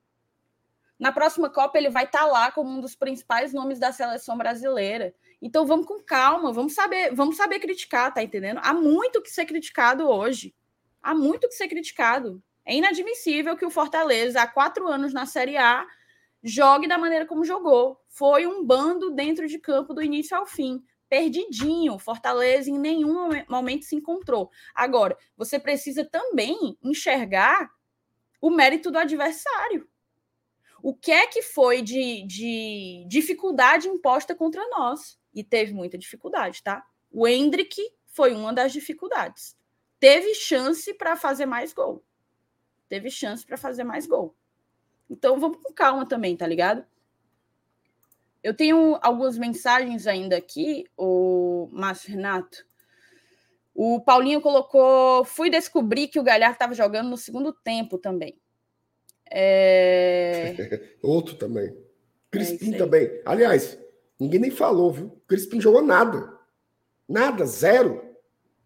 Na próxima Copa, ele vai estar tá lá como um dos principais nomes da seleção brasileira. Então vamos com calma, vamos saber, vamos saber criticar, tá entendendo? Há muito que ser criticado hoje. Há muito que ser criticado. É inadmissível que o Fortaleza, há quatro anos na Série A, jogue da maneira como jogou. Foi um bando dentro de campo do início ao fim. Perdidinho. Fortaleza em nenhum momento se encontrou. Agora, você precisa também enxergar o mérito do adversário. O que é que foi de, de dificuldade imposta contra nós? e teve muita dificuldade, tá? O Hendrick foi uma das dificuldades. Teve chance para fazer mais gol. Teve chance para fazer mais gol. Então vamos com calma também, tá ligado? Eu tenho algumas mensagens ainda aqui, o Márcio Renato. O Paulinho colocou: fui descobrir que o Galhardo estava jogando no segundo tempo também. É... Outro também. Crispim é também. Aliás, Ninguém nem falou, viu? Crispim jogou nada. Nada, zero.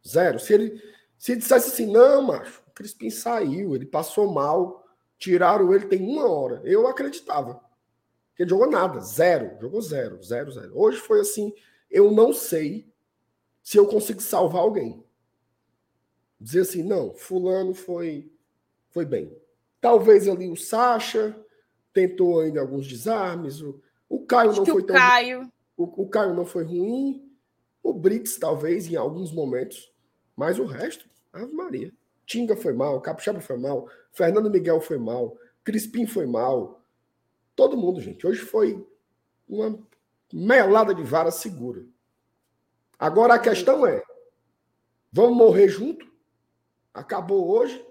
Zero. Se ele, se ele dissesse assim, não, macho, o Crispim saiu, ele passou mal, tiraram ele tem uma hora. Eu acreditava. Ele jogou nada, zero. Jogou zero, zero, zero. Hoje foi assim, eu não sei se eu consigo salvar alguém. Dizer assim, não, fulano foi, foi bem. Talvez ali o Sacha tentou ainda alguns desarmes, o, o Caio Acho não foi o tão Caio... O, o Caio não foi ruim, o Brits talvez em alguns momentos, mas o resto, Ave Maria. Tinga foi mal, Capixaba foi mal, Fernando Miguel foi mal, Crispim foi mal. Todo mundo, gente. Hoje foi uma melada de vara segura. Agora a questão é: vamos morrer junto? Acabou hoje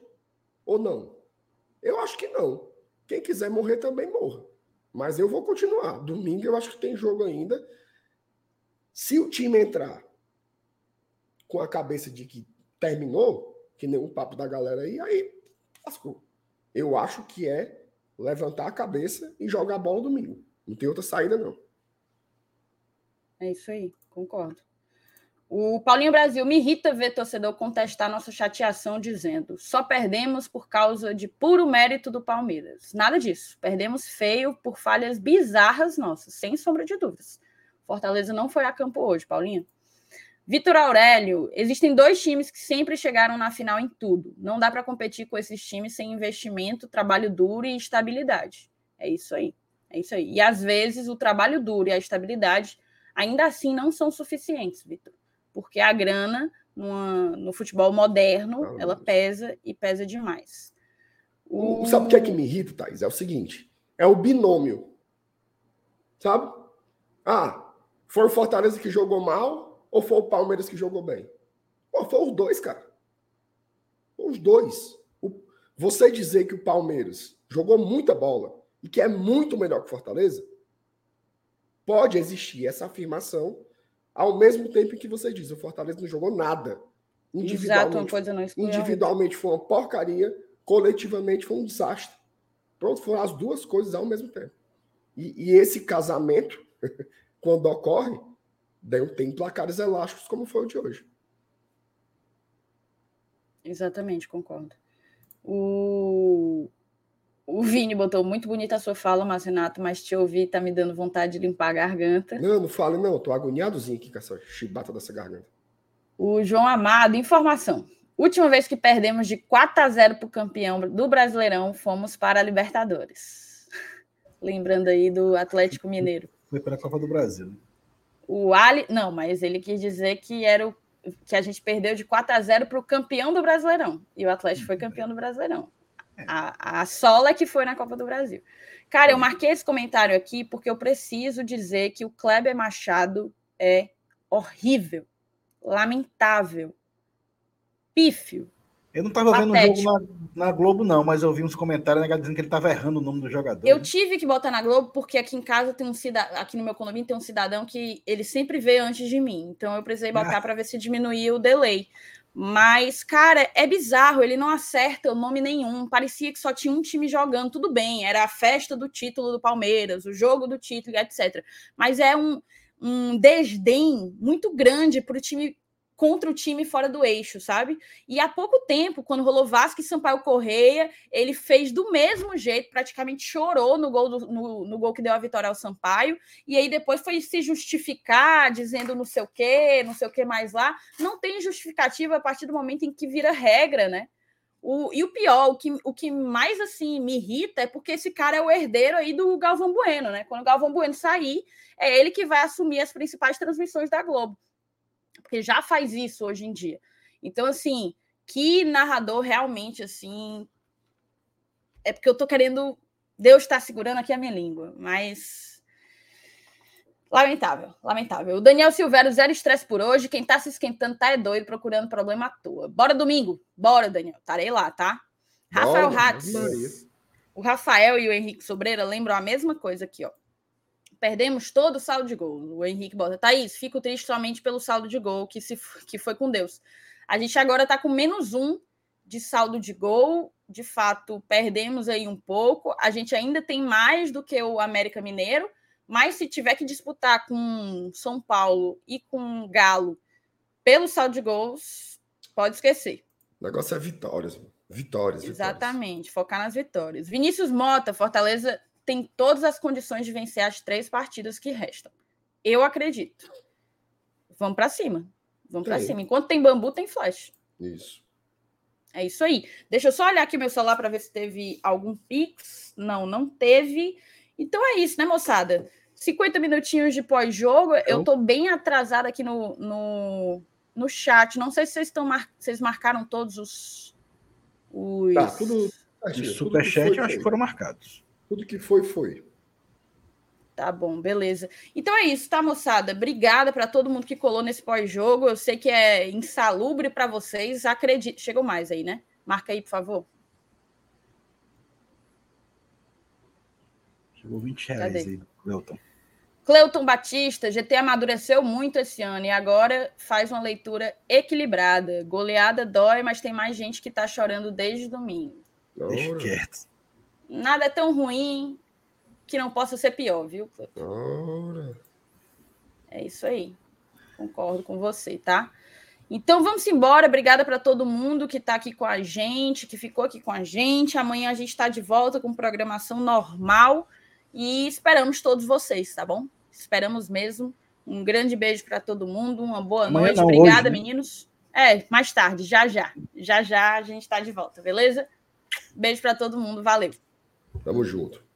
ou não? Eu acho que não. Quem quiser morrer também morra. Mas eu vou continuar. Domingo eu acho que tem jogo ainda. Se o time entrar com a cabeça de que terminou, que nem um papo da galera aí, aí lascou. Eu acho que é levantar a cabeça e jogar a bola domingo. Não tem outra saída, não. É isso aí, concordo. O Paulinho Brasil me irrita ver torcedor contestar nossa chateação dizendo só perdemos por causa de puro mérito do Palmeiras. Nada disso. Perdemos feio por falhas bizarras nossas, sem sombra de dúvidas. Fortaleza não foi a campo hoje, Paulinho. Vitor Aurélio, existem dois times que sempre chegaram na final em tudo. Não dá para competir com esses times sem investimento, trabalho duro e estabilidade. É isso aí. É isso aí. E às vezes o trabalho duro e a estabilidade ainda assim não são suficientes, Vitor porque a grana numa, no futebol moderno ela pesa e pesa demais. O... Sabe o que é que me irrita, Thais? É o seguinte: é o binômio. Sabe? Ah, foi o Fortaleza que jogou mal ou foi o Palmeiras que jogou bem? Pô, foi os dois, cara. Foi os dois. O... Você dizer que o Palmeiras jogou muita bola e que é muito melhor que o Fortaleza, pode existir essa afirmação ao mesmo tempo que você diz, o Fortaleza não jogou nada. Individualmente, Exato, não individualmente foi uma porcaria, coletivamente foi um desastre. Pronto, foram as duas coisas ao mesmo tempo. E, e esse casamento, quando ocorre, tem placares elásticos como foi o de hoje. Exatamente, concordo. O, o Vini botou muito bonita a sua fala, mas Renato, mas te ouvir tá me dando vontade de limpar a garganta. Não, não fale não, tô agoniadozinho aqui com essa chibata dessa garganta. O João Amado, informação. Última vez que perdemos de 4 a 0 para o campeão do Brasileirão, fomos para a Libertadores. Lembrando aí do Atlético Mineiro. Foi para a Copa do Brasil. O Ali, não, mas ele quis dizer que era o que a gente perdeu de 4 a 0 para o campeão do Brasileirão. E o Atlético foi campeão do Brasileirão. A, a Sola que foi na Copa do Brasil. Cara, eu marquei esse comentário aqui porque eu preciso dizer que o Kleber Machado é horrível, lamentável, pífio. Eu não estava vendo o jogo na, na, Globo, não, mas eu vi uns comentários né, dizendo que ele estava errando o nome do jogador. Eu né? tive que botar na Globo porque aqui em casa tem um cidadão, aqui no meu condomínio tem um cidadão que ele sempre vê antes de mim. Então eu precisei botar ah. para ver se diminuía o delay. Mas, cara, é bizarro, ele não acerta o nome nenhum. Parecia que só tinha um time jogando, tudo bem, era a festa do título do Palmeiras, o jogo do título, etc. Mas é um, um desdém muito grande para o time contra o time fora do eixo, sabe? E há pouco tempo, quando rolou Vasco e Sampaio Correia, ele fez do mesmo jeito, praticamente chorou no gol, do, no, no, gol que deu a vitória ao Sampaio, e aí depois foi se justificar, dizendo não sei o quê, não sei o que mais lá. Não tem justificativa a partir do momento em que vira regra, né? O, e o pior, o que, o que mais assim me irrita é porque esse cara é o herdeiro aí do Galvão Bueno, né? Quando o Galvão Bueno sair, é ele que vai assumir as principais transmissões da Globo porque já faz isso hoje em dia. Então, assim, que narrador realmente, assim. É porque eu tô querendo. Deus está segurando aqui a minha língua, mas. Lamentável, lamentável. O Daniel Silveira, zero estresse por hoje. Quem tá se esquentando tá é doido, procurando problema à toa. Bora domingo? Bora, Daniel. Estarei lá, tá? Rafael Hatz. O Rafael e o Henrique Sobreira lembram a mesma coisa aqui, ó perdemos todo o saldo de gol. O Henrique bota, Thaís, fico triste somente pelo saldo de gol que, se, que foi com Deus. A gente agora está com menos um de saldo de gol. De fato, perdemos aí um pouco. A gente ainda tem mais do que o América Mineiro, mas se tiver que disputar com São Paulo e com Galo pelo saldo de gols, pode esquecer. O negócio é vitórias. Vitórias. Exatamente, vitórias. focar nas vitórias. Vinícius Mota, Fortaleza tem todas as condições de vencer as três partidas que restam. Eu acredito. Vamos para cima. Vamos para cima. Enquanto tem bambu, tem flash. Isso. É isso aí. Deixa eu só olhar aqui meu celular para ver se teve algum Pix. Não, não teve. Então é isso, né, moçada? 50 minutinhos de pós-jogo. Eu tô bem atrasada aqui no, no, no chat. Não sei se vocês estão mar... vocês marcaram todos os. os... Tá, tudo. Os superchat eu acho que foram marcados. Tudo que foi, foi. Tá bom, beleza. Então é isso, tá, moçada? Obrigada para todo mundo que colou nesse pós-jogo. Eu sei que é insalubre para vocês. Acredito. Chegou mais aí, né? Marca aí, por favor. Chegou 20 reais Cadê? aí, Cleuton. Cleuton Batista, GT amadureceu muito esse ano e agora faz uma leitura equilibrada. Goleada dói, mas tem mais gente que tá chorando desde domingo. Deixa quieto. Nada é tão ruim que não possa ser pior, viu, Ora. É isso aí. Concordo com você, tá? Então vamos embora. Obrigada para todo mundo que está aqui com a gente, que ficou aqui com a gente. Amanhã a gente está de volta com programação normal e esperamos todos vocês, tá bom? Esperamos mesmo. Um grande beijo para todo mundo, uma boa Amanhã noite. Não, Obrigada, hoje, né? meninos. É, mais tarde, já já. Já já a gente está de volta, beleza? Beijo para todo mundo, valeu. Tamo junto.